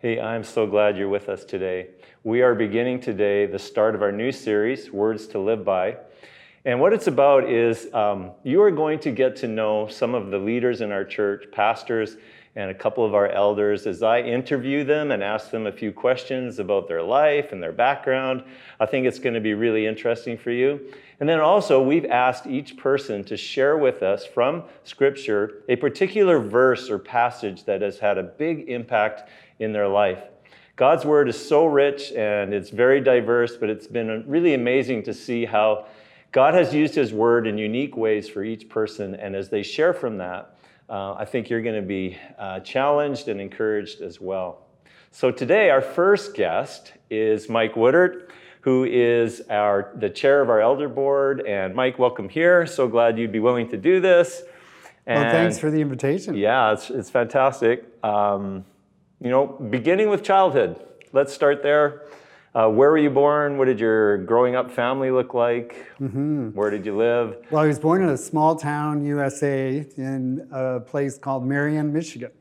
Hey, I'm so glad you're with us today. We are beginning today the start of our new series, Words to Live By. And what it's about is um, you are going to get to know some of the leaders in our church, pastors, and a couple of our elders as I interview them and ask them a few questions about their life and their background. I think it's going to be really interesting for you. And then also, we've asked each person to share with us from Scripture a particular verse or passage that has had a big impact in their life. God's Word is so rich and it's very diverse, but it's been really amazing to see how God has used His Word in unique ways for each person. And as they share from that, uh, I think you're going to be uh, challenged and encouraged as well. So today, our first guest is Mike Woodard, who is our, the chair of our elder board. And Mike, welcome here. So glad you'd be willing to do this. And well, thanks for the invitation. Yeah, it's, it's fantastic. Um, you know, beginning with childhood, let's start there. Uh, where were you born? What did your growing up family look like? Mm-hmm. Where did you live? Well, I was born in a small town, USA, in a place called Marion, Michigan.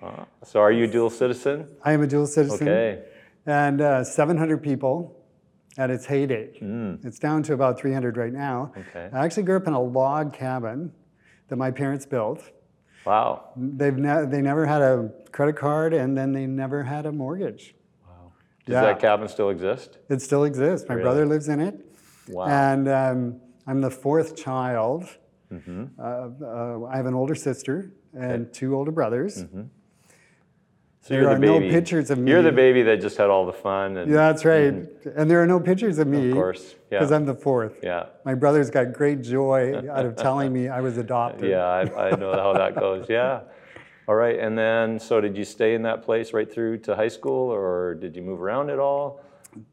Uh, so, are you a dual citizen? I am a dual citizen. Okay. And uh, 700 people at its heyday. Mm. It's down to about 300 right now. Okay. I actually grew up in a log cabin that my parents built. Wow. They've ne- they never had a credit card and then they never had a mortgage. Wow. Does yeah. that cabin still exist? It still exists. My really? brother lives in it. Wow. And um, I'm the fourth child. Mm-hmm. Uh, uh, I have an older sister and okay. two older brothers. Mm-hmm. So there are the no pictures of me. You're the baby that just had all the fun. And, yeah, that's right. And, and there are no pictures of me. Of course. Because yeah. I'm the fourth. Yeah. My brothers got great joy out of telling me I was adopted. Yeah, I, I know how that goes. Yeah. All right. And then, so did you stay in that place right through to high school or did you move around at all?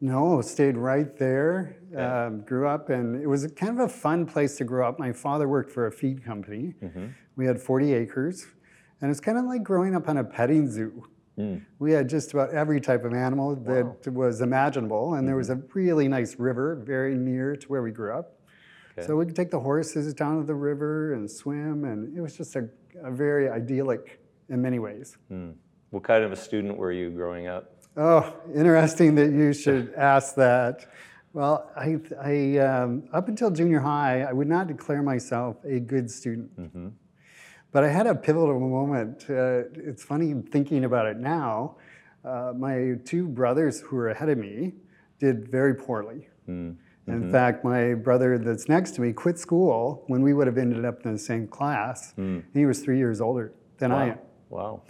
No, stayed right there. Okay. Um, grew up, and it was kind of a fun place to grow up. My father worked for a feed company. Mm-hmm. We had 40 acres, and it's kind of like growing up on a petting zoo. Mm. We had just about every type of animal that wow. was imaginable, and there was mm-hmm. a really nice river very near to where we grew up. Okay. So we could take the horses down to the river and swim, and it was just a, a very idyllic in many ways. Mm. What kind of a student were you growing up? Oh, interesting that you should ask that. Well, I, I um, up until junior high, I would not declare myself a good student. Mm-hmm. But I had a pivotal moment. Uh, it's funny thinking about it now. Uh, my two brothers who were ahead of me did very poorly. Mm. Mm-hmm. In fact, my brother that's next to me quit school when we would have ended up in the same class. Mm. He was three years older than wow. I am. Wow.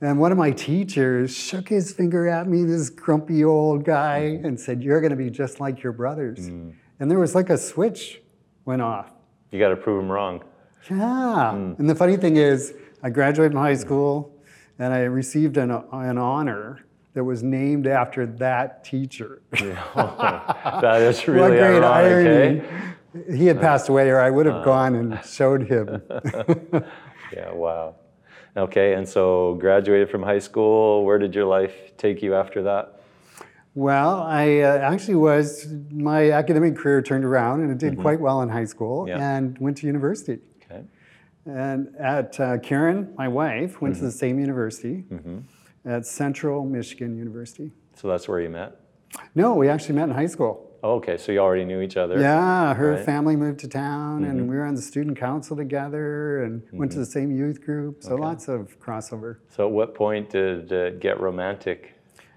And one of my teachers shook his finger at me, this grumpy old guy, and said, You're going to be just like your brothers. Mm. And there was like a switch went off. You got to prove him wrong. Yeah. Mm. And the funny thing is, I graduated from high school and I received an, an honor that was named after that teacher. Yeah. that is really what great ironic, irony. Eh? He had passed away, or I would have uh, gone and showed him. yeah, wow. Okay, and so graduated from high school. Where did your life take you after that? Well, I uh, actually was, my academic career turned around and it did mm-hmm. quite well in high school yeah. and went to university. And at uh, Karen, my wife, went mm-hmm. to the same university mm-hmm. at Central Michigan University. So that's where you met? No, we actually met in high school. Oh, okay, so you already knew each other. Yeah, her right. family moved to town, mm-hmm. and we were on the student council together, and went to mm-hmm. the same youth group. So okay. lots of crossover. So, at what point did it get romantic?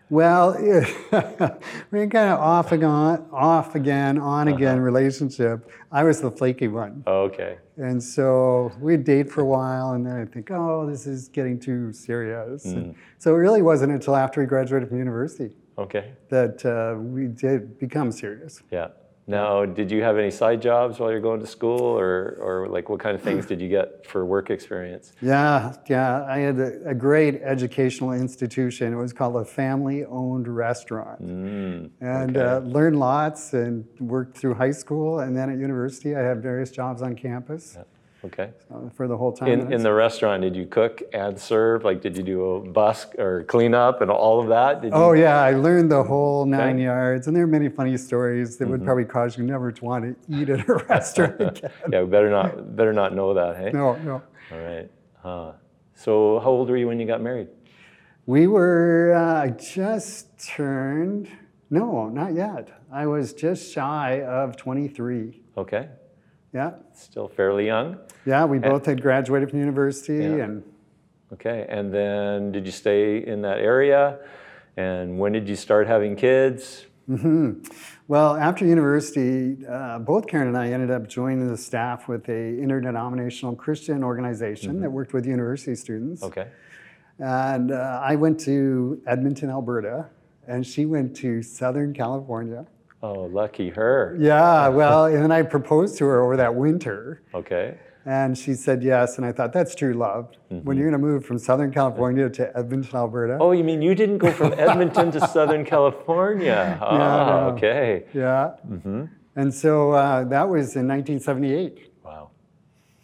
Well, we are kind of off again, off again, on uh-huh. again relationship. I was the flaky one. Oh, okay. And so we'd date for a while, and then I'd think, oh, this is getting too serious. Mm. So it really wasn't until after we graduated from university. Okay. That uh, we did become serious. Yeah. Now, did you have any side jobs while you're going to school, or, or like what kind of things did you get for work experience? Yeah, yeah. I had a, a great educational institution. It was called a family owned restaurant. Mm, and okay. uh, learned lots and worked through high school. And then at university, I had various jobs on campus. Okay. So for the whole time. In, in the restaurant, did you cook and serve? Like, did you do a busk or clean up and all of that? Did oh, yeah. I learned the whole nine okay. yards. And there are many funny stories that mm-hmm. would probably cause you never to want to eat at a restaurant again. yeah, we better not, better not know that, hey? No, no. All right. Uh, so, how old were you when you got married? We were, uh, I just turned, no, not yet. I was just shy of 23. Okay. Yeah. Still fairly young. Yeah, we both had graduated from university Yeah. and Okay. And then did you stay in that area? And when did you start having kids? Mhm. Well, after university, uh, both Karen and I ended up joining the staff with a interdenominational Christian organization that worked with university students. Okay. And uh, I went to Edmonton, Alberta, and she went to Southern California. Oh, lucky her. Yeah, well, and then I proposed to her over that winter, Okay. and she said yes. And I thought, that's true love. When you're going to move from Southern California to Edmonton, Alberta. Oh, you mean you didn't go from Edmonton to Southern California? Oh, no. okay. Yeah. Mm-hmm. And so uh, that was in 1978. Wow.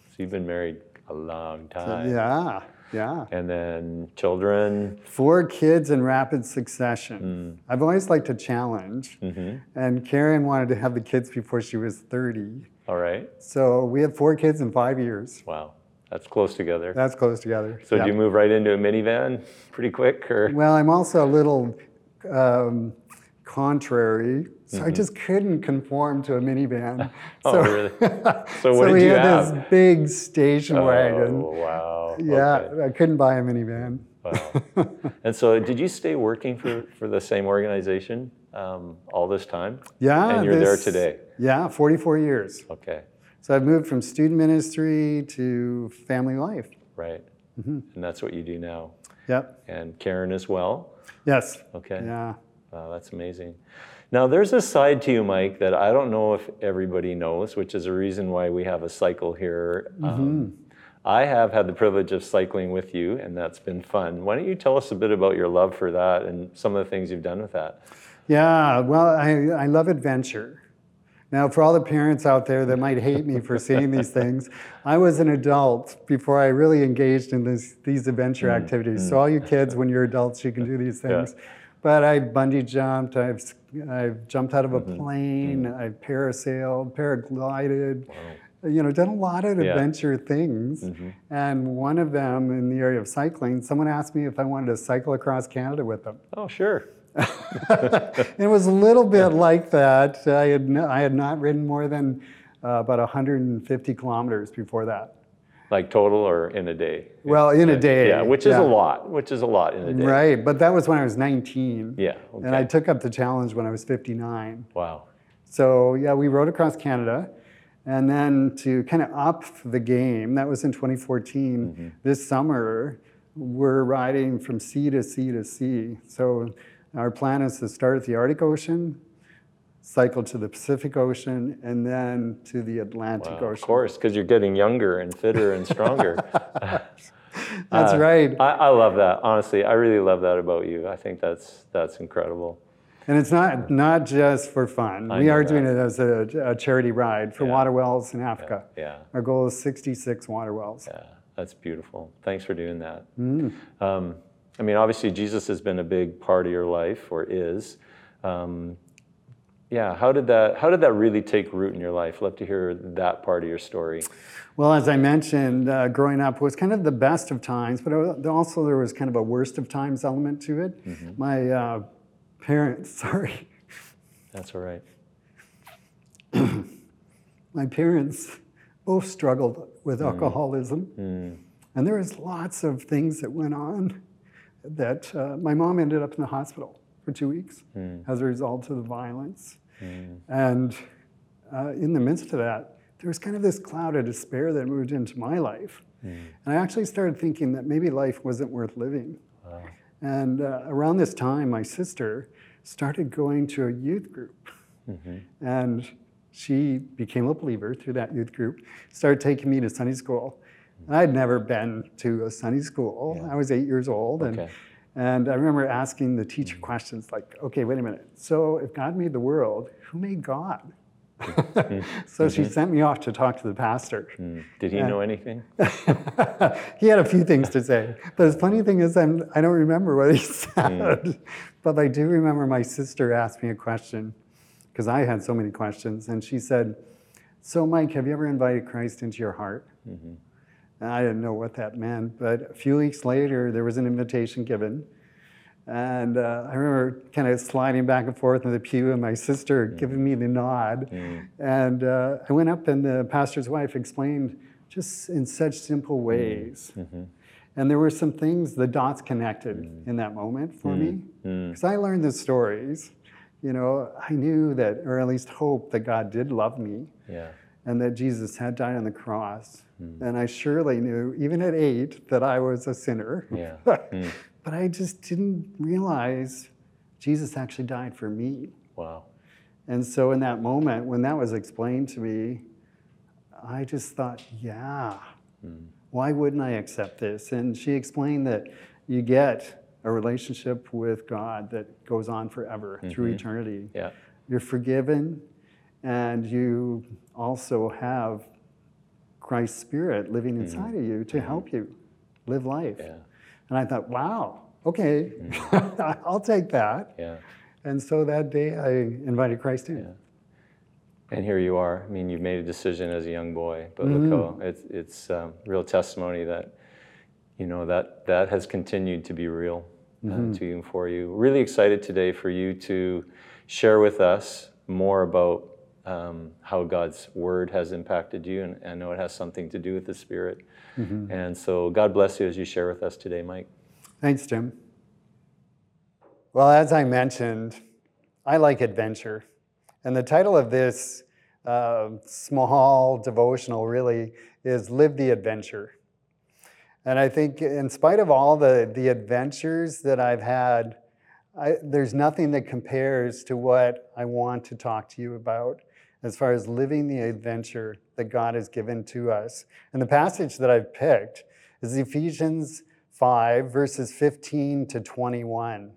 So you've been married a long time. Yeah, yeah. And then children. Four kids in rapid succession. I've always liked to challenge. Mm-hmm. And Karen wanted to have the kids before she was 30. All right. So we had four kids in five years. Wow. That's close together. That's close together. so Yeah. did you move right into a minivan pretty quick or? Well, I'm also a little um, contrary, so Mm-hmm. I just couldn't conform to a minivan. Oh, so, really? So what so did we you had have? this big station wagon. Oh, wow. Yeah, Okay. I couldn't buy a minivan. Wow. and so did you stay working for, for the same organization um, all this time? Yeah. And you're there today? Yeah, 44 years. Okay. So I've moved from student ministry to family life. Right. Mm-hmm. And that's what you do now. Yep. And Karen as well. Yes. Okay. Yeah. Wow, that's amazing. Now, there's a side to you, Mike, that I don't know if everybody knows, which is a reason why we have a cycle here. Mm-hmm. Um, I have had the privilege of cycling with you, and that's been fun. Why don't you tell us a bit about your love for that and some of the things you've done with that? Yeah. Well, I, I love adventure. Now, for all the parents out there that might hate me for saying these things, I was an adult before I really engaged in this, these adventure activities. So, all you kids, when you're adults, you can do these things. Yeah. But I bungee jumped, I've, I've jumped out of a mm-hmm. plane, mm-hmm. I've parasailed, paraglided, you know, done a lot of Yeah. adventure things. Mm-hmm. And one of them in the area of cycling, someone asked me if I wanted to cycle across Canada with them. Oh, sure. it was a little bit like that. I had, no, I had not ridden more than uh, about 150 kilometers before that. Like total or in a day? Well, in a day. Yeah, which is yeah. a lot, which is a lot in a day. Right, but that was when I was 19. Yeah. Okay. And I took up the challenge when I was 59. wow. So, yeah, we rode across Canada. And then to kind of up the game, that was in 2014, Mm-hmm. this summer, we're riding from sea to sea to sea. So, our plan is to start at the Arctic Ocean, cycle to the Pacific Ocean, and then to the Atlantic Wow, of Ocean. course, because you're getting younger and fitter and stronger. That's Uh, right. I, I love that. Honestly, I really love that about you. I think that's that's incredible. And it's not, not just for fun. I we are that. doing it as a, a charity ride for Yeah. water wells in Africa. Yeah, Our goal is 66 water wells. yeah, that's beautiful. Thanks for doing that. Mm. Um, I mean, obviously, Jesus has been a big part of your life, or is. Um, yeah, how did that how did that really take root in your life? Love to hear that part of your story. Well, as I mentioned, uh, growing up was kind of the best of times, but also there was kind of a worst of times element to it. Mm-hmm. My uh, parents, sorry, That's all right. my parents both struggled with Mm. alcoholism. And there was lots of things that went on that uh, my mom ended up in the hospital for two weeks as a result of the violence. And uh, in the midst of that, there was kind of this cloud of despair that moved into my life. And I actually started thinking that maybe life wasn't worth living. Wow. And uh, around this time, my sister started going to a youth group. And she became a believer through that youth group, started taking me to Sunday school. And I'd never been to a Sunday school. I was eight years old. And, Okay. And I remember asking the teacher mm. questions like, okay, wait a minute. So if God made the world, who made God? Mm. so she mm-hmm. sent me off to talk to the pastor. Mm. Did he know anything? he had a few things to say. But the funny thing is, I'm, I don't remember what he said. Mm. But I do remember my sister asked me a question, because I had so many questions. And she said, So, Mike, have you ever invited Christ into your heart? Mm-hmm. And I didn't know what that meant. But a few weeks later, there was an invitation given. And uh, I remember kind of sliding back and forth in the pew, and my sister mm. giving me the nod. Mm. And uh, I went up, and the pastor's wife explained just in such simple mm. ways. Mm-hmm. And there were some things, the dots connected in that moment for me. Because I learned the stories. You know, I knew that, or at least hoped that God did love me Yeah. And that Jesus had died on the cross. Hmm. And I surely knew, even at eight, that I was a sinner. Yeah. Hmm. but I just didn't realize Jesus actually died for me. Wow. And so, in that moment, when that was explained to me, I just thought, yeah, hmm. why wouldn't I accept this? And she explained that you get a relationship with God that goes on forever through mm-hmm. eternity. Yeah. You're forgiven, and you also have Christ's Spirit living hmm. inside of you to hmm. help you live life. Yeah. And I thought, wow, okay, hmm. I'll take that. Yeah. And so that day I invited Christ in. Yeah. And here you are. I mean, you've made a decision as a young boy, but look mm-hmm. how it's it's um, real testimony that you know that that has continued to be real uh, mm-hmm. to you and for you. Really excited today for you to share with us more about um, how God's Word has impacted you, and I know it has something to do with the Spirit. And so, God bless you as you share with us today, Mike. Thanks, Jim. Well, as I mentioned, I like adventure. And the title of this uh, small devotional really is Live the Adventure. And I think, in spite of all the, the adventures that I've had, I, there's nothing that compares to what I want to talk to you about as far as living the adventure that God has given to us. And the passage that I've picked is Ephesians 5, verses 15 to 21.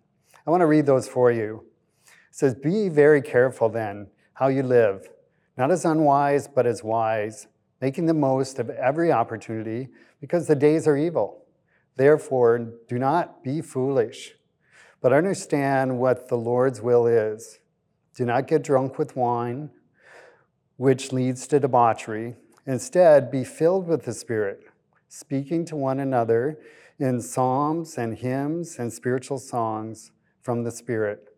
I want to read those for you. It says, Be very careful then how you live, not as unwise, but as wise, making the most of every opportunity, because the days are evil. Therefore, do not be foolish, but understand what the Lord's will is. Do not get drunk with wine, which leads to debauchery. Instead, be filled with the Spirit, speaking to one another in psalms and hymns and spiritual songs from the Spirit.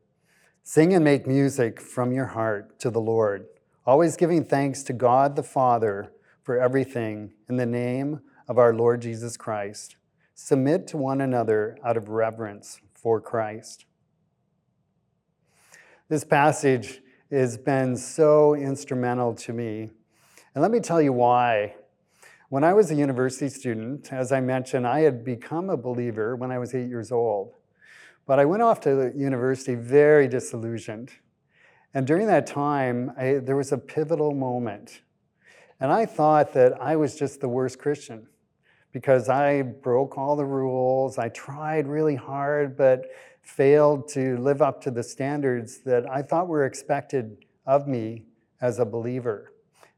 Sing and make music from your heart to the Lord, always giving thanks to God the Father for everything in the name of our Lord Jesus Christ. Submit to one another out of reverence for Christ. This passage has been so instrumental to me. And let me tell you why. When I was a university student, as I mentioned, I had become a believer when I was eight years old. But I went off to university very disillusioned. And during that time, I, there was a pivotal moment. And I thought that I was just the worst Christian because I broke all the rules. I tried really hard, but failed to live up to the standards that I thought were expected of me as a believer.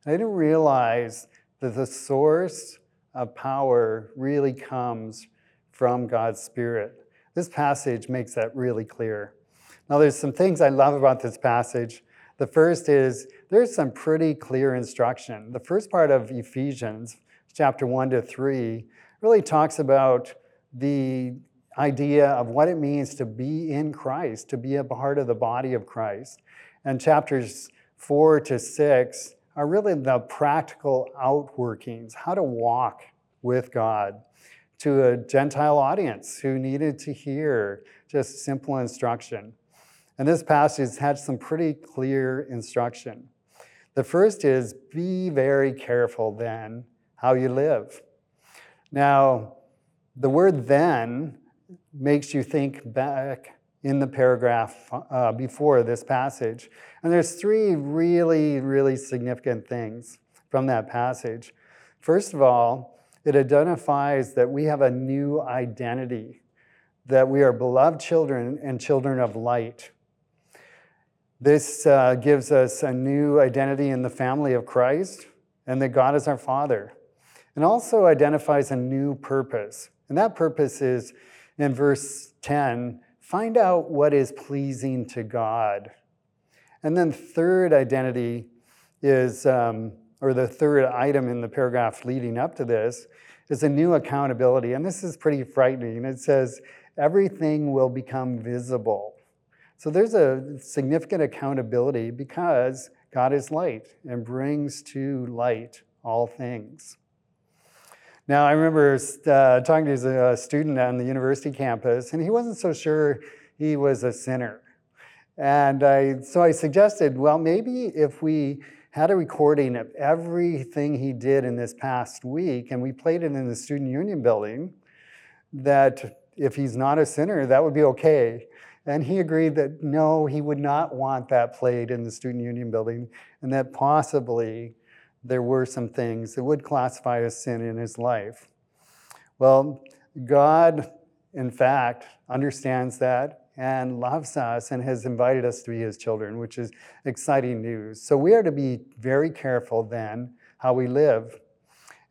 I didn't realize that the source of power really comes from God's Spirit. This passage makes that really clear. Now, there's some things I love about this passage. The first is there's some pretty clear instruction. The first part of Ephesians, chapter 1 to 3, really talks about the idea of what it means to be in Christ, to be a part of the body of Christ. And chapters 4 to 6 are really the practical outworkings, how to walk with God to a Gentile audience who needed to hear just simple instruction. And this passage has some pretty clear instruction. The first is be very careful then how you live. Now, the word then makes you think back in the paragraph uh, before this passage. And there's three really, really significant things from that passage. First of all, it identifies that we have a new identity, that we are beloved children and children of light. This uh, gives us a new identity in the family of Christ and that God is our Father. And also identifies a new purpose. And that purpose is in verse 10 find out what is pleasing to God. And then, third identity is, um, or the third item in the paragraph leading up to this, is a new accountability. And this is pretty frightening. It says, everything will become visible. So there's a significant accountability because God is light and brings to light all things. Now, I remember uh, talking to a student on the university campus, and he wasn't so sure he was a sinner. And I, so I suggested, well, maybe if we had a recording of everything he did in this past week and we played it in the student union building, that if he's not a sinner, that would be okay. And he agreed that no, he would not want that played in the student union building, and that possibly there were some things that would classify as sin in his life. Well, God, in fact, understands that and loves us and has invited us to be his children, which is exciting news. So we are to be very careful then how we live.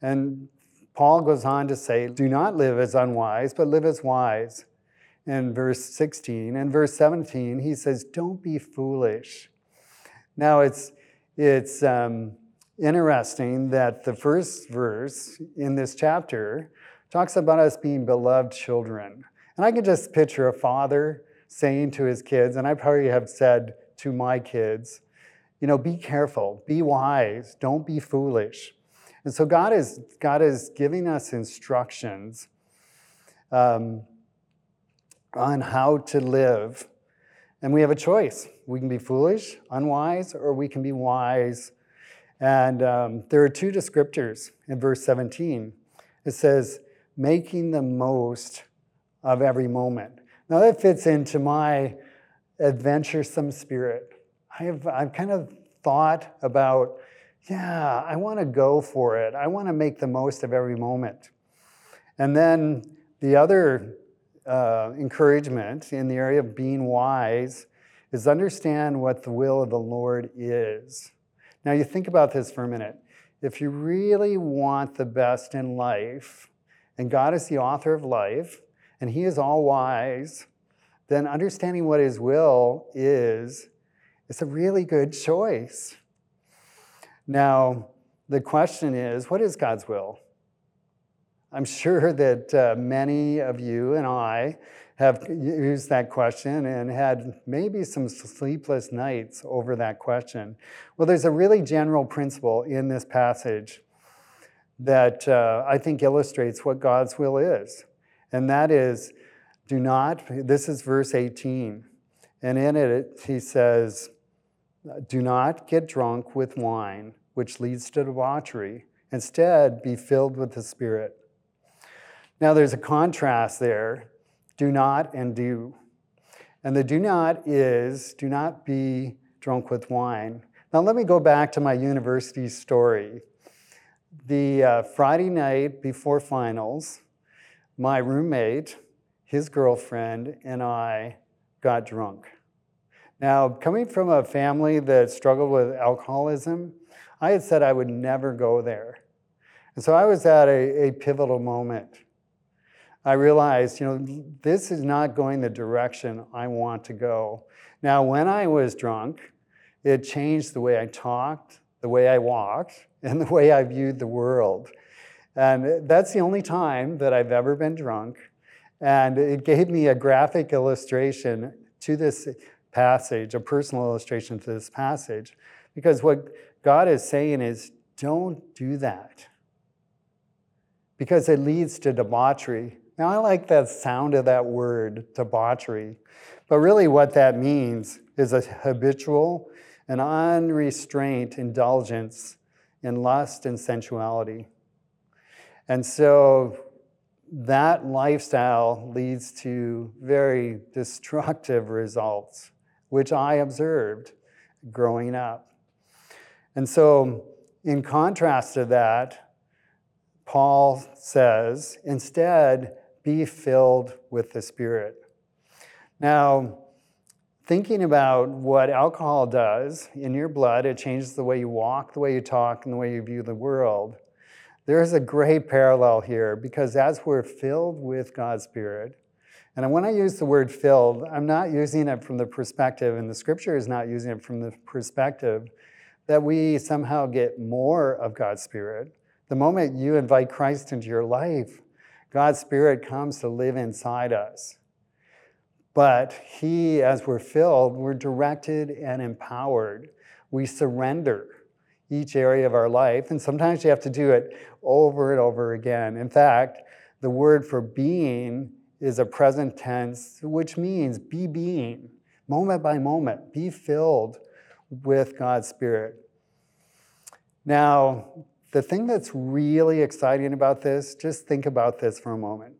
And Paul goes on to say, Do not live as unwise, but live as wise. In verse 16 and verse 17, he says, Don't be foolish. Now it's it's um, interesting that the first verse in this chapter talks about us being beloved children. And I can just picture a father saying to his kids, and I probably have said to my kids, you know, be careful, be wise, don't be foolish. And so God is, God is giving us instructions um, on how to live. And we have a choice. We can be foolish, unwise, or we can be wise and um, there are two descriptors in verse 17. It says, making the most of every moment. Now that fits into my adventuresome spirit. I have, I've kind of thought about, yeah, I want to go for it. I want to make the most of every moment. And then the other uh, encouragement in the area of being wise is understand what the will of the Lord is. Now, you think about this for a minute. If you really want the best in life, and God is the author of life, and He is all wise, then understanding what His will is, is a really good choice. Now, the question is what is God's will? I'm sure that uh, many of you and I have used that question and had maybe some sleepless nights over that question. Well, there's a really general principle in this passage that uh, I think illustrates what God's will is. And that is do not, this is verse 18. And in it, he says, do not get drunk with wine, which leads to debauchery. Instead, be filled with the Spirit. Now, there's a contrast there do not and do. And the do not is do not be drunk with wine. Now, let me go back to my university story. The uh, Friday night before finals, my roommate, his girlfriend, and I got drunk. Now, coming from a family that struggled with alcoholism, I had said I would never go there. And so I was at a, a pivotal moment. I realized, you know, this is not going the direction I want to go. Now, when I was drunk, it changed the way I talked, the way I walked, and the way I viewed the world. And that's the only time that I've ever been drunk. And it gave me a graphic illustration to this passage, a personal illustration to this passage. Because what God is saying is, don't do that. Because it leads to debauchery now, I like the sound of that word, debauchery, but really what that means is a habitual and unrestrained indulgence in lust and sensuality. And so that lifestyle leads to very destructive results, which I observed growing up. And so, in contrast to that, Paul says, instead, be filled with the Spirit. Now, thinking about what alcohol does in your blood, it changes the way you walk, the way you talk, and the way you view the world. There's a great parallel here because as we're filled with God's Spirit, and when I use the word filled, I'm not using it from the perspective, and the scripture is not using it from the perspective that we somehow get more of God's Spirit. The moment you invite Christ into your life, God's Spirit comes to live inside us. But He, as we're filled, we're directed and empowered. We surrender each area of our life, and sometimes you have to do it over and over again. In fact, the word for being is a present tense, which means be being, moment by moment, be filled with God's Spirit. Now, the thing that's really exciting about this, just think about this for a moment.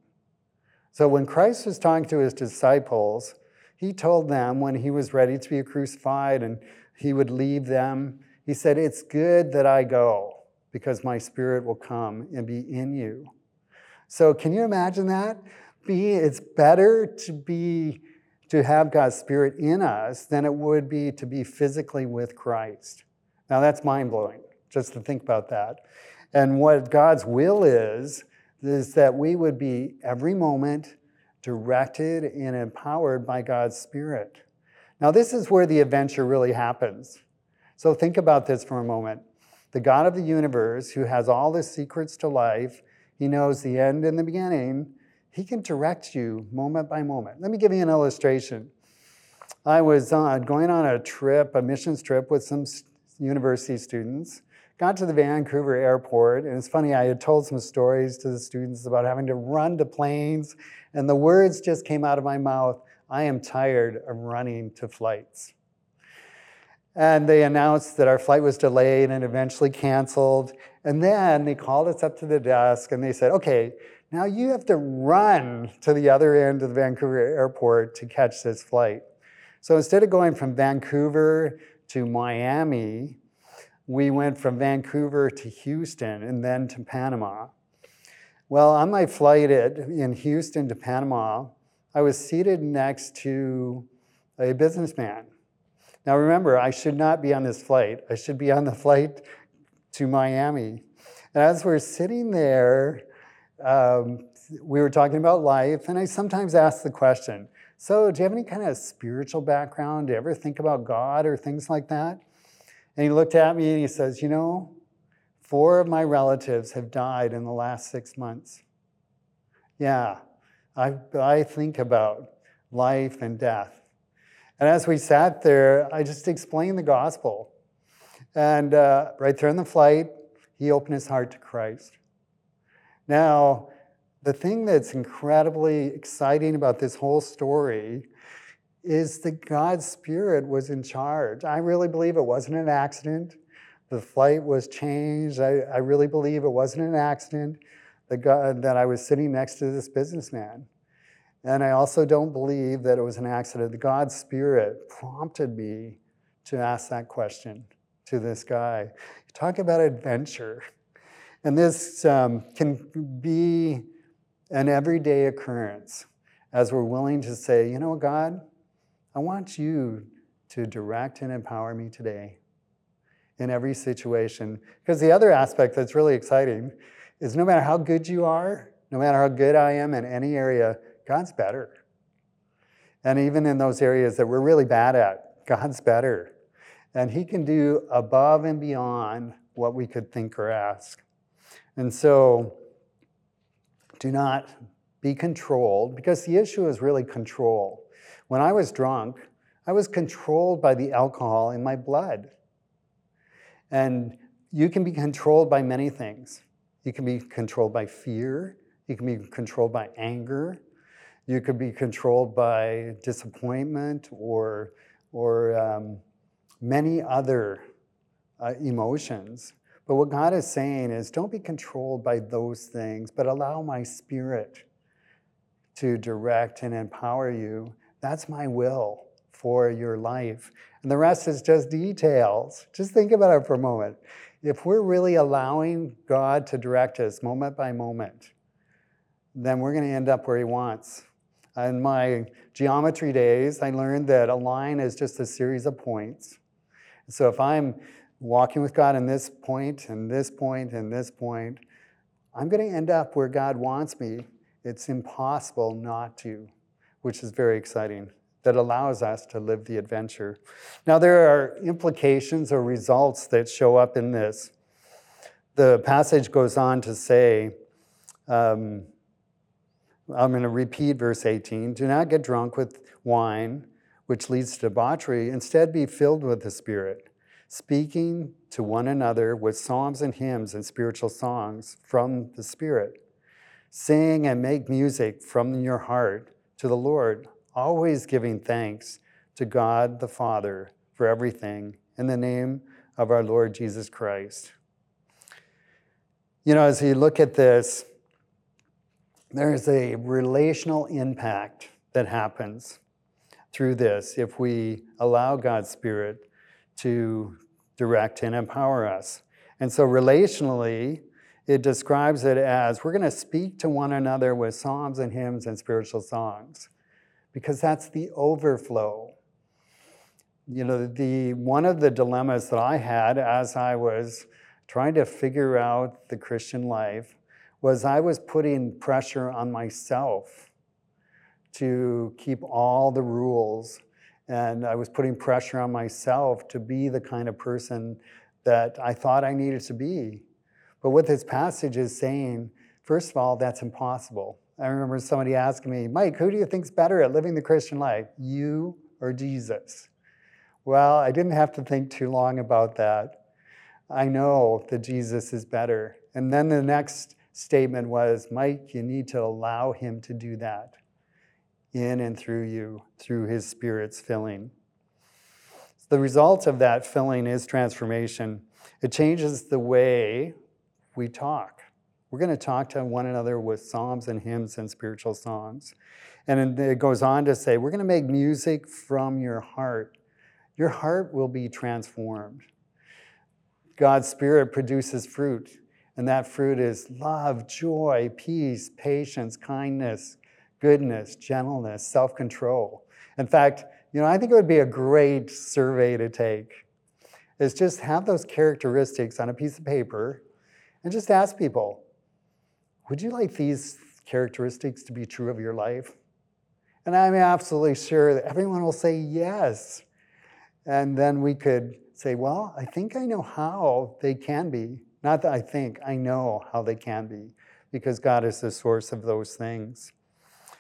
So, when Christ was talking to his disciples, he told them when he was ready to be crucified and he would leave them, he said, It's good that I go because my spirit will come and be in you. So, can you imagine that? Be, it's better to be to have God's spirit in us than it would be to be physically with Christ. Now that's mind blowing just to think about that. And what God's will is is that we would be every moment directed and empowered by God's spirit. Now this is where the adventure really happens. So think about this for a moment. The God of the universe, who has all the secrets to life, he knows the end and the beginning, he can direct you moment by moment. Let me give you an illustration. I was uh, going on a trip, a missions trip with some university students. Got to the Vancouver airport, and it's funny, I had told some stories to the students about having to run to planes, and the words just came out of my mouth I am tired of running to flights. And they announced that our flight was delayed and eventually canceled. And then they called us up to the desk and they said, okay, now you have to run to the other end of the Vancouver airport to catch this flight. So instead of going from Vancouver to Miami, we went from Vancouver to Houston and then to Panama. Well, on my flight in Houston to Panama, I was seated next to a businessman now remember, I should not be on this flight. I should be on the flight to Miami. And as we're sitting there, um, we were talking about life, and I sometimes ask the question So, do you have any kind of spiritual background? Do you ever think about God or things like that? And he looked at me and he says, You know, four of my relatives have died in the last six months. Yeah, I, I think about life and death. And as we sat there, I just explained the gospel. And uh, right there in the flight, he opened his heart to Christ. Now, the thing that's incredibly exciting about this whole story is that God's Spirit was in charge. I really believe it wasn't an accident. The flight was changed. I, I really believe it wasn't an accident that, God, that I was sitting next to this businessman. And I also don't believe that it was an accident. The God's Spirit prompted me to ask that question to this guy. Talk about adventure. And this um, can be an everyday occurrence as we're willing to say, you know, God, I want you to direct and empower me today in every situation. Because the other aspect that's really exciting is no matter how good you are, no matter how good I am in any area, God's better. And even in those areas that we're really bad at, God's better. And He can do above and beyond what we could think or ask. And so, do not be controlled, because the issue is really control. When I was drunk, I was controlled by the alcohol in my blood. And you can be controlled by many things. You can be controlled by fear, you can be controlled by anger, you could be controlled by disappointment or, or um, many other uh, emotions. But what God is saying is don't be controlled by those things, but allow my spirit to direct and empower you. That's my will for your life. And the rest is just details. Just think about it for a moment. If we're really allowing God to direct us moment by moment, then we're going to end up where He wants. In my geometry days, I learned that a line is just a series of points. So if I'm walking with God in this point, and this point, and this point, I'm going to end up where God wants me. It's impossible not to, which is very exciting. That allows us to live the adventure. Now, there are implications or results that show up in this. The passage goes on to say, um, I'm going to repeat verse 18. Do not get drunk with wine, which leads to debauchery. Instead, be filled with the Spirit, speaking to one another with psalms and hymns and spiritual songs from the Spirit. Sing and make music from your heart to the Lord, always giving thanks to God the Father for everything in the name of our Lord Jesus Christ. You know, as you look at this, there's a relational impact that happens through this if we allow God's Spirit to direct and empower us. And so, relationally, it describes it as we're going to speak to one another with psalms and hymns and spiritual songs because that's the overflow. You know, the one of the dilemmas that I had as I was trying to figure out the Christian life was I was putting pressure on myself to keep all the rules. And I was putting pressure on myself to be the kind of person that I thought I needed to be. But what this passage is saying, first of all, that's impossible. I remember somebody asking me, Mike, who do you think's better at living the Christian life, you or Jesus? Well, I didn't have to think too long about that. I know that Jesus is better. And then the next statement was, Mike, you need to allow him to do that in and through you, through his Spirit's filling. The result of that filling is transformation. It changes the way we talk. We're going to talk to one another with psalms and hymns and spiritual songs. And it goes on to say, we're going to make music from your heart. Your heart will be transformed. God's Spirit produces fruit, and that fruit is love, joy, peace, patience, kindness, goodness, gentleness, self control. In fact, you know, I think it would be a great survey to take, is just have those characteristics on a piece of paper and just ask people, would you like these characteristics to be true of your life? And I'm absolutely sure that everyone will say yes. And then we could say, well, I think I know how they can be. Not that I think, I know how they can be, because God is the source of those things.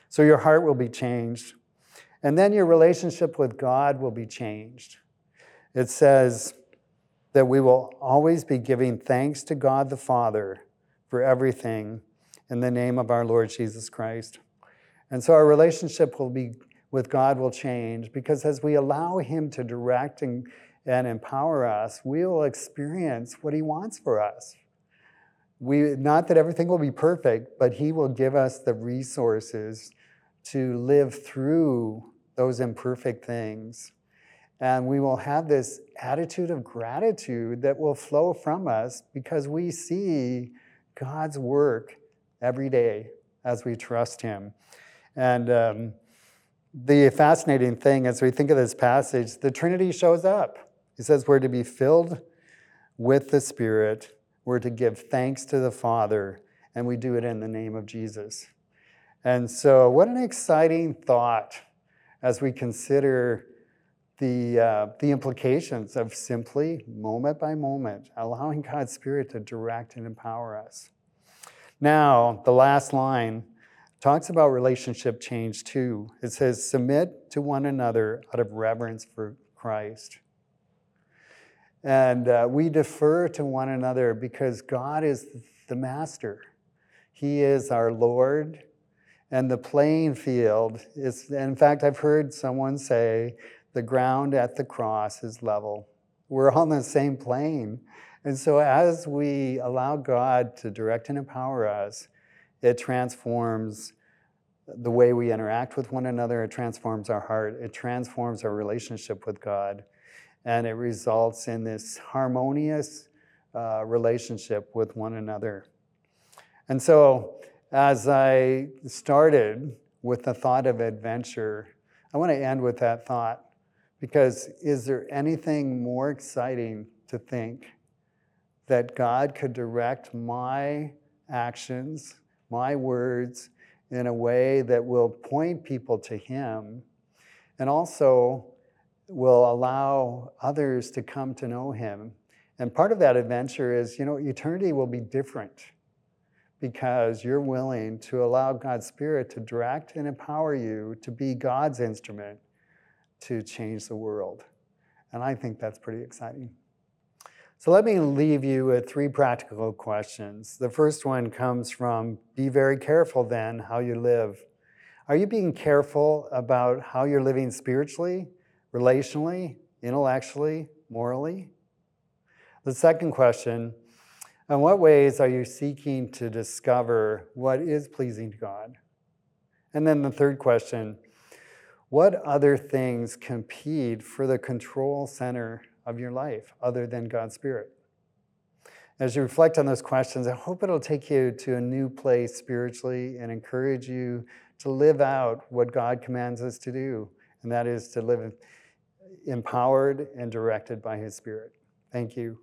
So your heart will be changed. And then your relationship with God will be changed. It says that we will always be giving thanks to God the Father for everything in the name of our Lord Jesus Christ. And so our relationship will be with God will change because as we allow Him to direct and, and empower us, we will experience what He wants for us. We, not that everything will be perfect, but He will give us the resources to live through those imperfect things. And we will have this attitude of gratitude that will flow from us because we see God's work every day as we trust Him. And um, the fascinating thing as we think of this passage, the Trinity shows up. He says we're to be filled with the Spirit, we're to give thanks to the Father, and we do it in the name of Jesus. And so, what an exciting thought as we consider the, uh, the implications of simply, moment by moment, allowing God's Spirit to direct and empower us. Now, the last line talks about relationship change too. It says, Submit to one another out of reverence for Christ. And uh, we defer to one another because God is the master, He is our Lord and the playing field is, in fact, I've heard someone say, the ground at the cross is level. We're on the same plane. And so, as we allow God to direct and empower us, it transforms the way we interact with one another, it transforms our heart, it transforms our relationship with God, and it results in this harmonious uh, relationship with one another. And so, as I started with the thought of adventure, I want to end with that thought because is there anything more exciting to think that God could direct my actions, my words, in a way that will point people to Him and also will allow others to come to know Him? And part of that adventure is, you know, eternity will be different because you're willing to allow God's Spirit to direct and empower you to be God's instrument to change the world. And I think that's pretty exciting. So let me leave you with three practical questions. The first one comes from be very careful then how you live. Are you being careful about how you're living spiritually, relationally, intellectually, morally? The second question in what ways are you seeking to discover what is pleasing to God? And then the third question what other things compete for the control center of your life other than God's Spirit? As you reflect on those questions, I hope it'll take you to a new place spiritually and encourage you to live out what God commands us to do, and that is to live empowered and directed by His Spirit. Thank you.